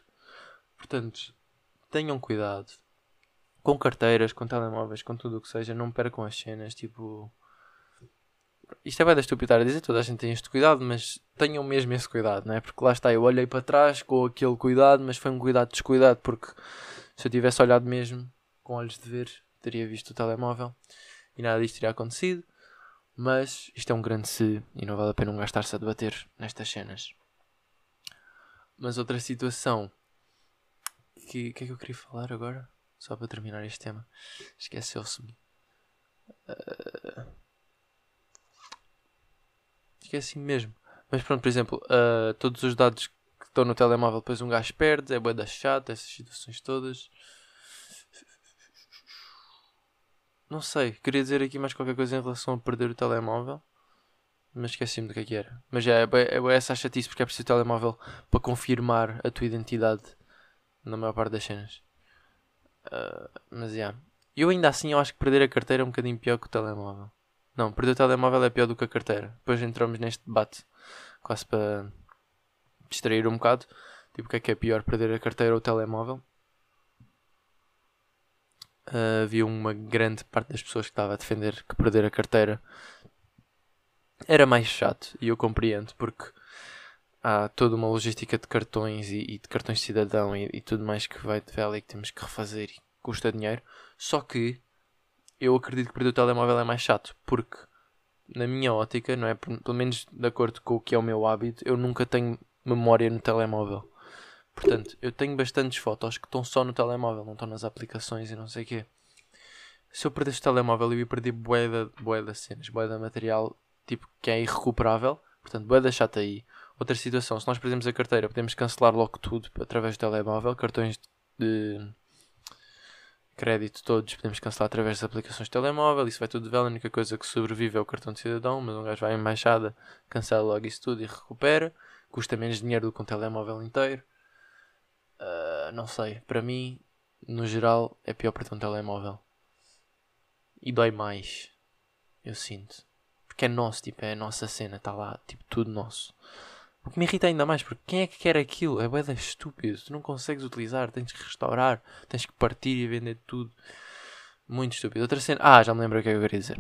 Portanto, tenham cuidado. Com carteiras, com telemóveis, com tudo o que seja. Não percam as cenas. Tipo isto é bem da estúpido a dizer, toda a gente tem este cuidado, mas tenham mesmo esse cuidado, não é? Porque lá está, eu olhei para trás com aquele cuidado, mas foi um cuidado descuidado, porque se eu tivesse olhado mesmo com olhos de ver, teria visto o telemóvel e nada disto teria acontecido. Mas isto é um grande se e não vale a pena um gastar-se a debater nestas cenas. Mas outra situação que, que é que eu queria falar agora? Só para terminar este tema. Esqueceu-se-me. Uh... Que é assim mesmo. Mas pronto, por exemplo, uh, todos os dados que estão no telemóvel, depois um gajo perde, é boa da chata, essas situações todas. Não sei, queria dizer aqui mais qualquer coisa em relação a perder o telemóvel. Mas esqueci-me do que é que era. Mas é, é, é essa a chatice porque é preciso o telemóvel para confirmar a tua identidade na maior parte das cenas. Uh, mas já. Yeah. Eu ainda assim eu acho que perder a carteira é um bocadinho pior que o telemóvel. Não, perder o telemóvel é pior do que a carteira. Depois entramos neste debate, quase para distrair um bocado. Tipo, o que é que é pior, perder a carteira ou o telemóvel? Uh, havia uma grande parte das pessoas que estava a defender que perder a carteira era mais chato. E eu compreendo, porque há toda uma logística de cartões e, e de cartões de cidadão e, e, tudo mais que vai de vela e que temos que refazer e custa dinheiro. Só que eu acredito que perder o telemóvel é mais chato, porque na minha ótica, não é? Pelo menos de acordo com o que é o meu hábito, eu nunca tenho memória no telemóvel. Portanto, eu tenho bastantes fotos que estão só no telemóvel, não estão nas aplicações e não sei o quê. Se eu perdesse o telemóvel, eu ia perder bué de cenas, bué de material, tipo, que é irrecuperável. Portanto, bué da chata aí. Outra situação, se nós perdemos a carteira, podemos cancelar logo tudo através do telemóvel. Cartões de crédito todos podemos cancelar através das aplicações de telemóvel. Isso vai tudo de vela. A única coisa que sobrevive é o cartão de cidadão. Mas um gajo vai em embaixada, cancela logo isso tudo e recupera. Custa menos dinheiro do que um telemóvel inteiro. Uh, não sei. Para mim, no geral, é pior para ter um telemóvel. E dói mais. Eu sinto. Porque é nosso, tipo, é a nossa cena. Está lá, tipo, tudo nosso. O que me irrita ainda mais, porque quem é que quer aquilo? É boeda estúpido. Tu não consegues utilizar, tens que restaurar, tens que partir e vender tudo. Muito estúpido. Outra cena. Ah, já me lembro o que é eu queria dizer.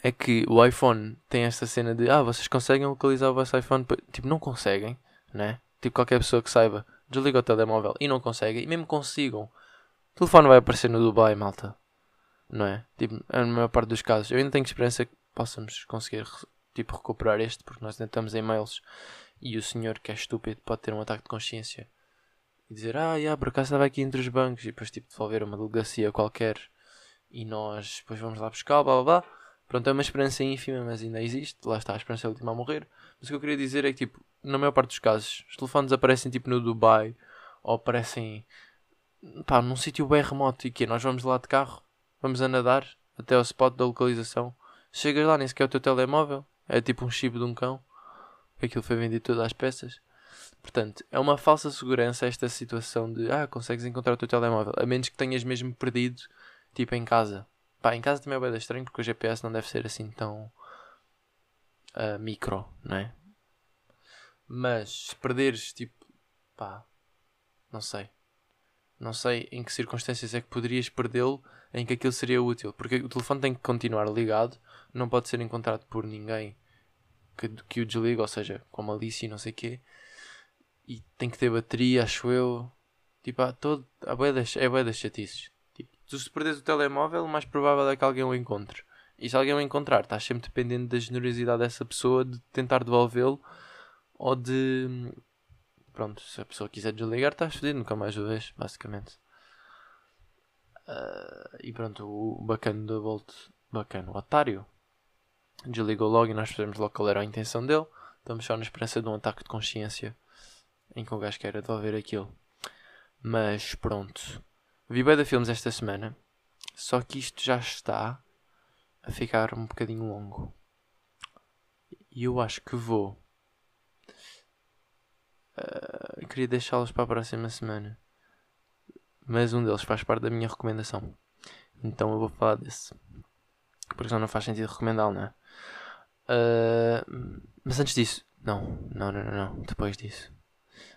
É que o iPhone tem esta cena de ah, vocês conseguem localizar o vosso iPhone. Tipo, não conseguem, né? Tipo, qualquer pessoa que saiba, desliga o telemóvel e não consegue, e mesmo consigam, o telefone vai aparecer no Dubai, malta. Não é? Tipo, na maior parte dos casos. Eu ainda tenho esperança que possamos conseguir tipo recuperar este, porque nós tentamos e-mails e o senhor que é estúpido pode ter um ataque de consciência e dizer, ah, yeah, por acaso estava aqui entre os bancos e depois tipo devolver uma delegacia qualquer e nós depois vamos lá buscar, blá blá blá. Pronto, é uma esperança ínfima, mas ainda existe. Lá está, a esperança é última a morrer. Mas o que eu queria dizer é que, tipo, na maior parte dos casos, os telefones aparecem tipo no Dubai ou aparecem pá, num sítio bem remoto e que nós vamos lá de carro, vamos a nadar até ao spot da localização. Chegas lá, nem sequer é o teu telemóvel, é tipo um chip de um cão. Aquilo foi vendido todas as peças. Portanto, é uma falsa segurança esta situação de ah, consegues encontrar o teu telemóvel, a menos que tenhas mesmo perdido, tipo em casa. Pá, em casa também é bem estranho porque o GPS não deve ser assim tão uh, micro, não é? Mas se perderes, tipo, pá, não sei. Não sei em que circunstâncias é que poderias perdê-lo em que aquilo seria útil. Porque o telefone tem que continuar ligado, não pode ser encontrado por ninguém que, que o desliga, ou seja, com malícia e não sei o quê. E tem que ter bateria, acho eu. Tipo, há todo. Há bué das, é bué das chatices. Tipo, tu se perdes o telemóvel, mais provável é que alguém o encontre. E se alguém o encontrar, estás sempre dependendo da generosidade dessa pessoa de tentar devolvê-lo ou de. Pronto, se a pessoa quiser desligar, estás fedido, nunca mais o vês, basicamente. Uh, e pronto, o bacana do Bolt, bacana, o otário, desligou logo e nós fizemos logo qual era a intenção dele. Estamos só na esperança de um ataque de consciência em que o gajo quer devolver aquilo. Mas pronto, vi bem de filmes esta semana, só que isto já está a ficar um bocadinho longo. E eu acho que vou. Uh, queria deixá-los para a próxima semana mas um deles faz parte da minha recomendação. Então eu vou falar desse. Porque senão não faz sentido recomendá-lo, não é? Uh, mas antes disso, não, não, não, não, depois disso.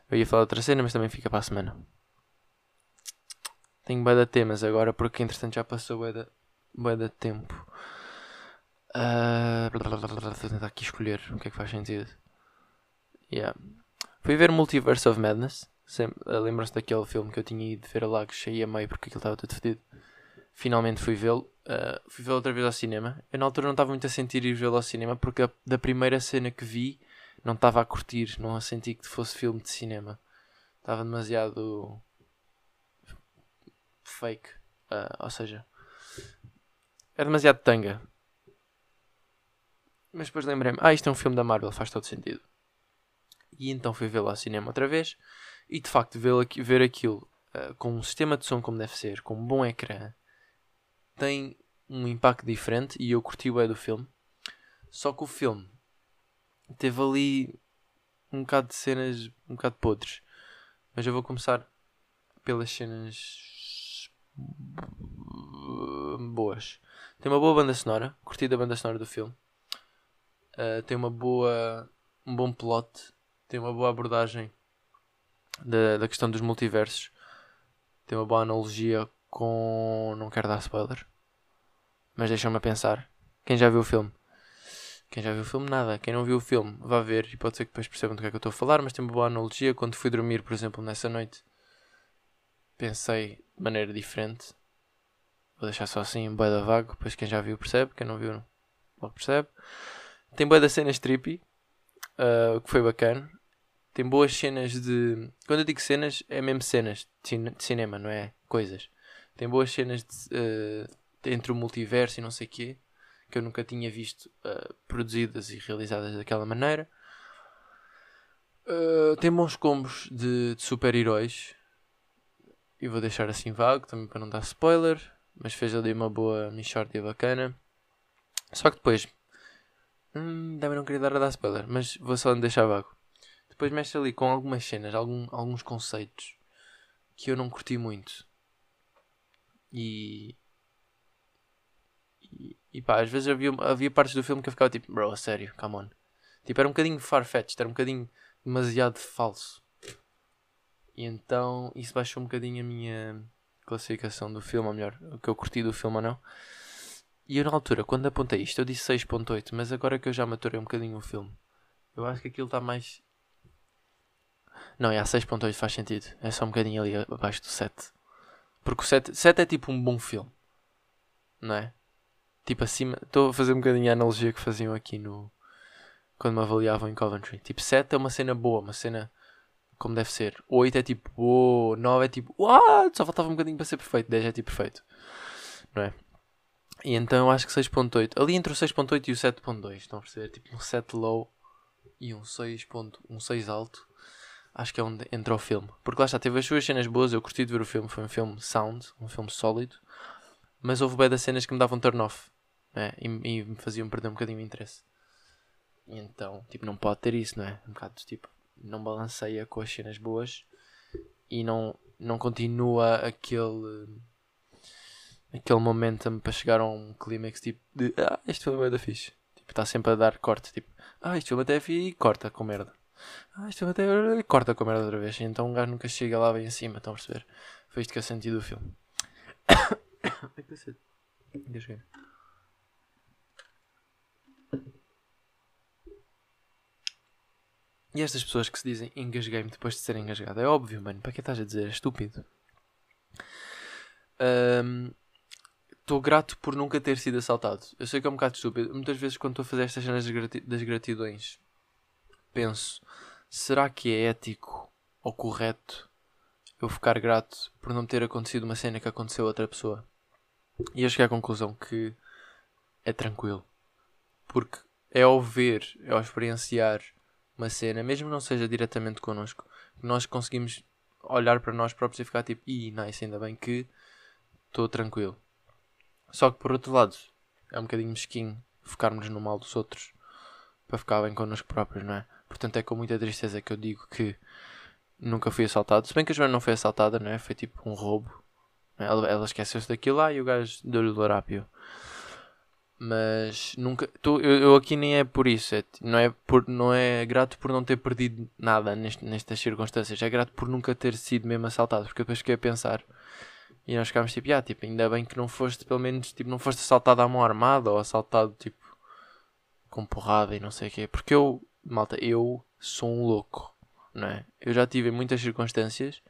Eu ia falar outra cena, mas também fica para a semana. Tenho bué de temas agora, porque entretanto já passou bué de, de tempo. Uh, vou tentar aqui escolher o que é que faz sentido. Yeah. Fui ver Multiverse of Madness. Uh, Lembram-se daquele filme que eu tinha ido ver a Lagos cheio a meio porque aquilo estava tudo fedido. Finalmente fui vê-lo. Uh, fui vê-lo outra vez ao cinema. Eu na altura não estava muito a sentir ir vê-lo ao cinema porque a, da primeira cena que vi não estava a curtir, não a sentir que fosse filme de cinema. Estava demasiado fake. Uh, ou seja, é demasiado tanga. Mas depois lembrei-me, ah, isto é um filme da Marvel, faz todo sentido. E então fui vê-lo ao cinema outra vez. E de facto, ver aquilo uh, com um sistema de som como deve ser, com um bom ecrã, tem um impacto diferente. E eu curti o do filme. Só que o filme teve ali um bocado de cenas um bocado podres. Mas eu vou começar pelas cenas boas. Tem uma boa banda sonora, curti da banda sonora do filme. Uh, tem uma boa. um bom plot. Tem uma boa abordagem da, da questão dos multiversos. Tem uma boa analogia com. Não quero dar spoiler, mas deixa-me pensar. Quem já viu o filme? Quem já viu o filme, nada. Quem não viu o filme, vá ver e pode ser que depois percebam do que é que eu estou a falar. Mas tem uma boa analogia. Quando fui dormir, por exemplo, nessa noite, pensei de maneira diferente. Vou deixar só assim, boia da vago. Depois quem já viu percebe. Quem não viu, logo percebe. Tem boa da cenas trippy, uh, que foi bacana. Tem boas cenas de. Quando eu digo cenas, é mesmo cenas de, cinema, não é? Coisas. Tem boas cenas de, uh, entre o multiverso e não sei o quê, que eu nunca tinha visto uh, produzidas e realizadas daquela maneira. Uh, tem bons combos de, de super-heróis. E vou deixar assim vago também para não dar spoiler. Mas fez ali uma boa Michordia bacana. Só que depois. Hum, também não queria dar a dar spoiler, mas vou só deixar vago. Depois mexe ali com algumas cenas, algum, alguns conceitos que eu não curti muito. E. E, pá, às vezes havia, havia partes do filme que eu ficava tipo, bro, a sério, come on. Tipo, era um bocadinho farfetched, era um bocadinho demasiado falso. E então isso baixou um bocadinho a minha classificação do filme, ou melhor, o que eu curti do filme ou não. E eu na altura, quando apontei isto, eu disse 6.8, mas agora que eu já maturei um bocadinho o filme, eu acho que aquilo está mais. Não, é a 6.8 faz sentido. É só um bocadinho ali abaixo do 7. Porque o 7, 7 é tipo um bom filme. Não é? Tipo acima. Estou a fazer um bocadinho a analogia que faziam aqui no. Quando me avaliavam em Coventry. Tipo 7 é uma cena boa, uma cena como deve ser. 8 é tipo, oh, 9 é tipo, what? Só faltava um bocadinho para ser perfeito. 10 é tipo perfeito. Não é? E então eu acho que 6.8. Ali entre o 6.8 e o 7.2. Estão a perceber? Tipo um 7 low e um 6, um 6 alto. Acho que é onde entra o filme. Porque lá está, teve as suas cenas boas. Eu curti de ver o filme. Foi um filme sound, um filme sólido. Mas houve bem das cenas que me davam turn off. Né? E, e me faziam perder um bocadinho o interesse. E então, tipo, não pode ter isso, não é? Um bocado tipo, não balanceia com as cenas boas e não, não continua aquele aquele momentum para chegar a um clímax tipo de ah, este filme é da fixe. Tipo, está sempre a dar corte, tipo, ah, este filme até é fixe e corta com merda. Ah, filme até é... corta com merda outra vez. Então um gajo nunca chega lá bem acima, estão a perceber? Foi isto que eu senti do filme. Ai, cacete. Deixa eu ver. E estas pessoas que se dizem engasguei-me depois de ser engasgado. É óbvio, mano. Para que estás a dizer? É estúpido. Estou um, grato por nunca ter sido assaltado. Eu sei que é um bocado estúpido. Muitas vezes quando estou a fazer estas cenas das gratidões, penso, será que é ético ou correto eu ficar grato por não ter acontecido uma cena que aconteceu a outra pessoa? E eu cheguei à conclusão que é tranquilo. Porque é ao ver, é ao experienciar uma cena, mesmo não seja diretamente connosco, nós conseguimos olhar para nós próprios e ficar tipo, ih, nice, ainda bem que estou tranquilo. Só que por outro lado, é um bocadinho mesquinho focarmos no mal dos outros para ficar bem connosco próprios, não é? Portanto, é com muita tristeza que eu digo que nunca fui assaltado. Se bem que a Joana não foi assaltada, não é? Foi tipo um roubo. Ela, ela esqueceu-se daquilo lá e o gajo deu-lhe o larápio. Mas nunca. Tô, eu, eu, aqui nem é por isso. É, não, é por, não é grato por não ter perdido nada neste, nestas circunstâncias. É grato por nunca ter sido mesmo assaltado. Porque depois fiquei a pensar. E nós ficámos tipo, ah, tipo, ainda bem que não foste, pelo menos, tipo, não foste assaltado à mão armada ou assaltado, tipo, com porrada e não sei o quê. Porque eu, malta, eu sou um louco, não é? Eu já tive muitas circunstâncias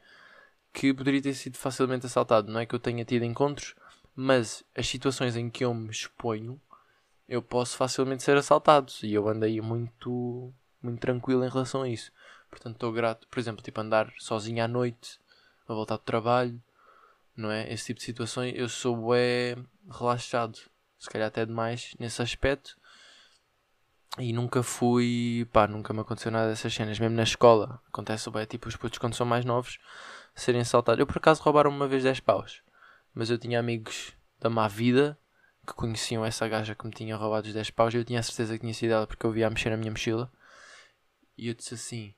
que poderia ter sido facilmente assaltado. Não é que eu tenha tido encontros mas as situações em que eu me exponho, eu posso facilmente ser assaltado. E eu andei muito, muito tranquilo em relação a isso. Portanto, estou grato, por exemplo, tipo andar sozinho à noite, a voltar do trabalho, não é? Esse tipo de situações, eu sou é relaxado, se calhar até demais nesse aspecto. E nunca fui, pá, nunca me aconteceu nada dessas cenas. Mesmo na escola, acontece bem, tipo, os putos quando são mais novos serem assaltados. Eu por acaso roubaram uma vez 10 paus mas eu tinha amigos da má vida que conheciam essa gaja que me tinha roubado os 10 paus e eu tinha a certeza que tinha sido ela porque eu via a mexer na minha mochila e eu disse assim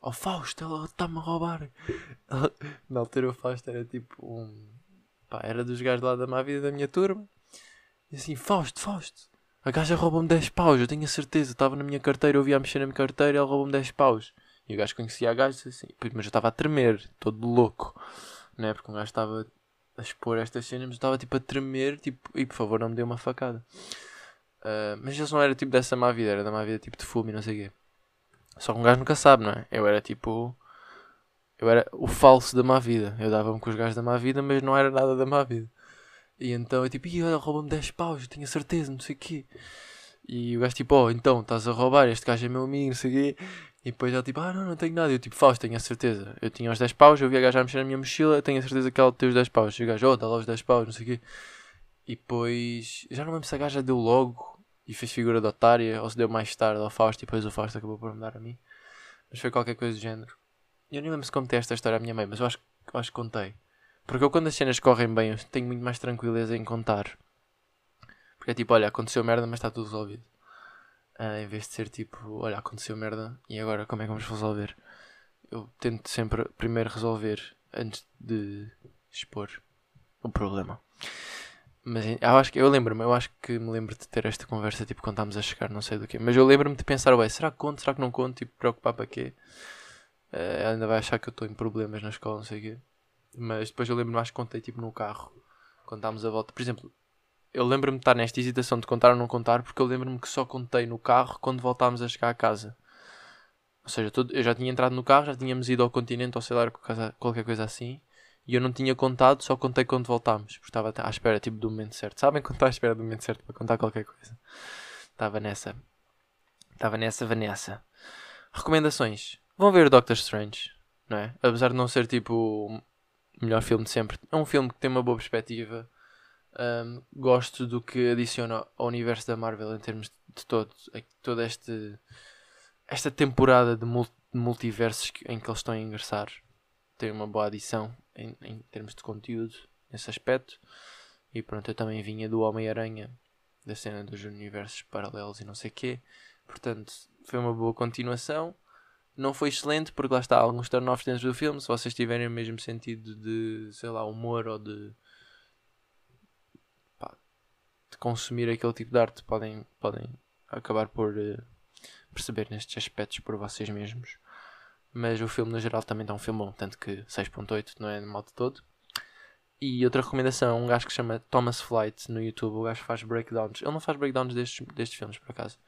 Oh Fausto, ela está-me a roubar Na altura o Fausto era tipo um pá, era dos gajos lá da má vida da minha turma. E assim, Fausto, Fausto, a gaja roubou-me 10 paus, eu tenho a certeza. Estava na minha carteira, eu via mexer na minha carteira e ela roubou-me 10 paus. E o gajo conhecia a gaja assim, mas eu estava a tremer, todo louco, né? Porque um gajo estava a expor estas cenas, mas eu estava tipo a tremer, tipo, e por favor não me dê uma facada. Uh, mas eles não era tipo dessa má vida, era da má vida tipo de fumo e não sei o quê. Só que um gajo nunca sabe, não é? Eu era tipo. Eu era o falso da má vida. Eu dava-me com os gajos da má vida, mas não era nada da má vida. E então eu tipo, ih, olha, rouba-me 10 paus, tinha certeza, não sei o quê. E o gajo tipo, oh, então, estás a roubar, este gajo é meu amigo, não sei o quê. E depois ela tipo, ah, não, não tenho nada. Eu tipo, Fausto, tenho a certeza. Eu tinha os 10 paus, eu vi a gaja mexer na minha mochila, tenho a certeza que ela tem os 10 paus. E o gajo, oh, dá lá os 10 paus, não sei o quê. E depois, já não lembro se a gaja deu logo e fez figura de otária, ou se deu mais tarde ao Fausto e depois o Fausto acabou por me dar a mim. Mas foi qualquer coisa do género. Eu nem lembro se contei esta história à minha mãe, mas eu acho, acho que contei. Porque eu quando as cenas correm bem, eu tenho muito mais tranquileza em contar. Porque é tipo, olha, aconteceu merda, mas está tudo resolvido. Uh, em vez de ser tipo, olha, aconteceu merda e agora como é que vamos resolver? Eu tento sempre primeiro resolver antes de expor o problema. Mas eu acho que eu lembro-me, eu acho que me lembro de ter esta conversa tipo quando estávamos a chegar, não sei do que. Mas eu lembro-me de pensar, ué, será que conto, será que não conto? Tipo, preocupar para quê? Uh, ela ainda vai achar que eu estou em problemas na escola, não sei o quê. Mas depois eu lembro-me, acho que contei tipo no carro, quando estávamos a volta. Por exemplo, eu lembro-me de estar nesta hesitação de contar ou não contar, porque eu lembro-me que só contei no carro quando voltámos a chegar a casa. Ou seja, eu já tinha entrado no carro, já tínhamos ido ao continente, ou sei lá, qualquer coisa assim. E eu não tinha contado, só contei quando voltámos. Porque estava à espera tipo, do momento certo. Sabem quando está à espera do momento certo para contar qualquer coisa? Estava nessa. Estava nessa Vanessa. Recomendações. Vão ver o Doctor Strange, não é? Apesar de não ser tipo melhor filme de sempre. É um filme que tem uma boa perspectiva. Um, gosto do que adiciona ao universo da Marvel em termos de todo, toda este, esta temporada de, multiversos em que eles estão a ingressar. Tem uma boa adição em, em termos de conteúdo nesse aspecto. E pronto, eu também vinha do Homem-Aranha, da cena dos universos paralelos e não sei o quê. Portanto, foi uma boa continuação não foi excelente porque lá está alguns turn-offs dentro do filme. Se vocês tiverem o mesmo sentido de, sei lá, humor ou de, pá, de consumir aquele tipo de arte, podem, podem acabar por uh, perceber nestes aspectos por vocês mesmos. Mas o filme no geral também está um filme bom, tanto que 6.8 não é mal de todo. E outra recomendação, um gajo que chama Thomas Flight no YouTube, o gajo faz breakdowns. Ele não faz breakdowns destes, destes filmes, por acaso.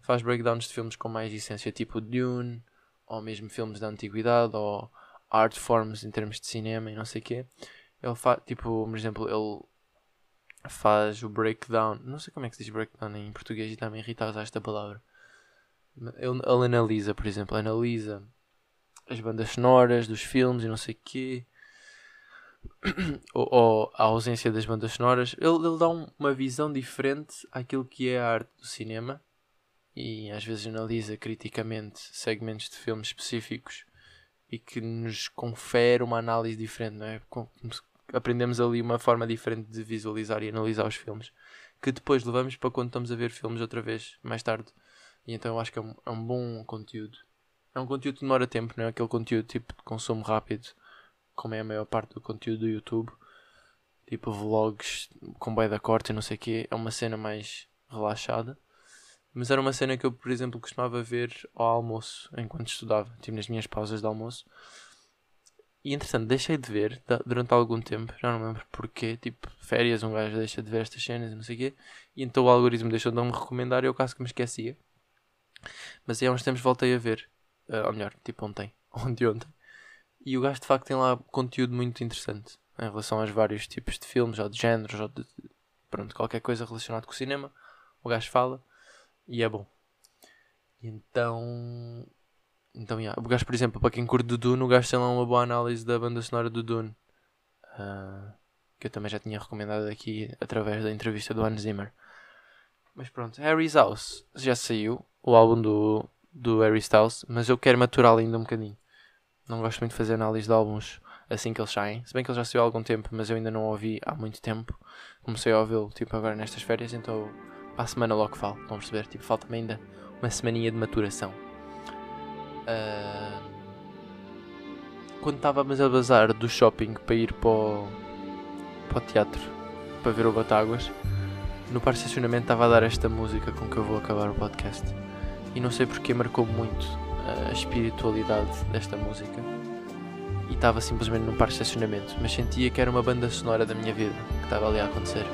Faz breakdowns de filmes com mais essência, tipo Dune, ou mesmo filmes da antiguidade, ou art forms em termos de cinema e não sei o quê. Ele faz, tipo, por exemplo, ele faz o breakdown, não sei como é que se diz breakdown em português e também irrita usar esta palavra. Ele, ele analisa, por exemplo, analisa as bandas sonoras dos filmes e não sei o quê. ou, ou, a ausência das bandas sonoras, ele, ele dá um, uma visão diferente àquilo que é a arte do cinema e às vezes analisa criticamente segmentos de filmes específicos e que nos confere uma análise diferente, não é? Aprendemos ali uma forma diferente de visualizar e analisar os filmes que depois levamos para quando estamos a ver filmes outra vez mais tarde. E então eu acho que é um, é um bom conteúdo. É um conteúdo que demora tempo, não é aquele conteúdo tipo de consumo rápido, como é a maior parte do conteúdo do YouTube. Tipo vlogs com da corte e não sei o que. É uma cena mais relaxada. Mas era uma cena que eu, por exemplo, costumava ver ao almoço, enquanto estudava, tipo nas minhas pausas de almoço. E entretanto, deixei de ver durante algum tempo, já não lembro porquê, tipo, férias, um gajo deixa de ver estas cenas e não sei o quê. E então o algoritmo deixou de não me recomendar e eu quase que me esquecia. Mas aí há uns tempos voltei a ver, uh, ou melhor, tipo ontem, ontem ontem. E o gajo de facto tem lá conteúdo muito interessante em relação aos vários tipos de filmes, ou de géneros, ou de pronto, qualquer coisa relacionada com o cinema. O gajo fala e é bom. Então. Então, yeah. o gajo, por exemplo, para quem curte do Dune, o gajo tem lá uma boa análise da banda sonora do Dune. Uh, que eu também já tinha recomendado aqui através da entrevista do Hans Zimmer. Mas pronto, Harry's House já saiu, o álbum do, do Harry Styles, mas eu quero maturá-lo ainda um bocadinho. Não gosto muito de fazer análise de álbuns assim que eles saem. Se bem que ele já saiu há algum tempo, mas eu ainda não ouvi há muito tempo. Comecei a ouvi-lo tipo agora nestas férias, então para a semana logo falo. A perceber? Tipo, falta-me ainda uma semaninha de maturação. Uh... Quando estávamos a bazar do shopping para ir para o... para o teatro para ver o Batáguas, no par de estacionamento estava a dar esta música com que eu vou acabar o podcast. E não sei porque marcou muito a espiritualidade desta música. E estava simplesmente num par de estacionamento, mas sentia que era uma banda sonora da minha vida que estava ali a acontecer.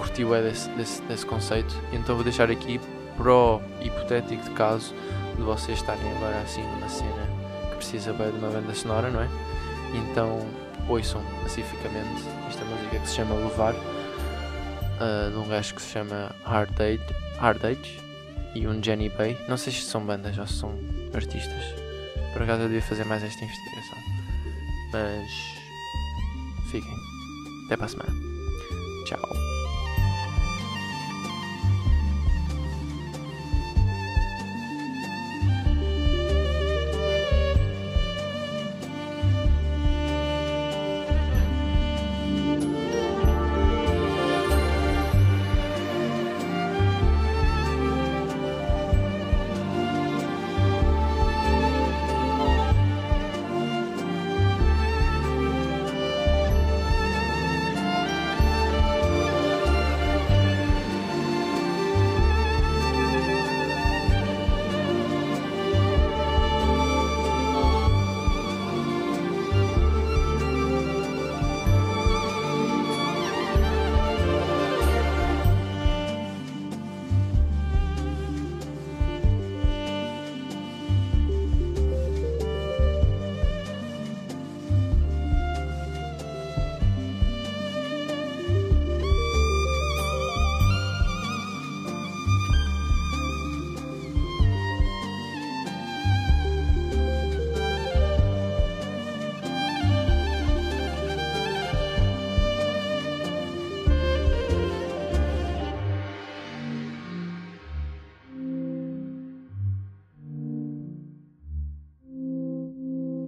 Curti é desse, desse, desse conceito. Então vou deixar aqui para o hipotético de caso de vocês estarem agora assim numa cena que precisa bem de uma banda sonora, não é? Então ouçam pacificamente esta música que se chama Levar, uh, de um gajo que se chama Hard Age, Hard Age e um Jenny Bay. Não sei se são bandas ou se são artistas. Por acaso eu devia fazer mais esta investigação. Mas fiquem. Até para a semana. Tchau.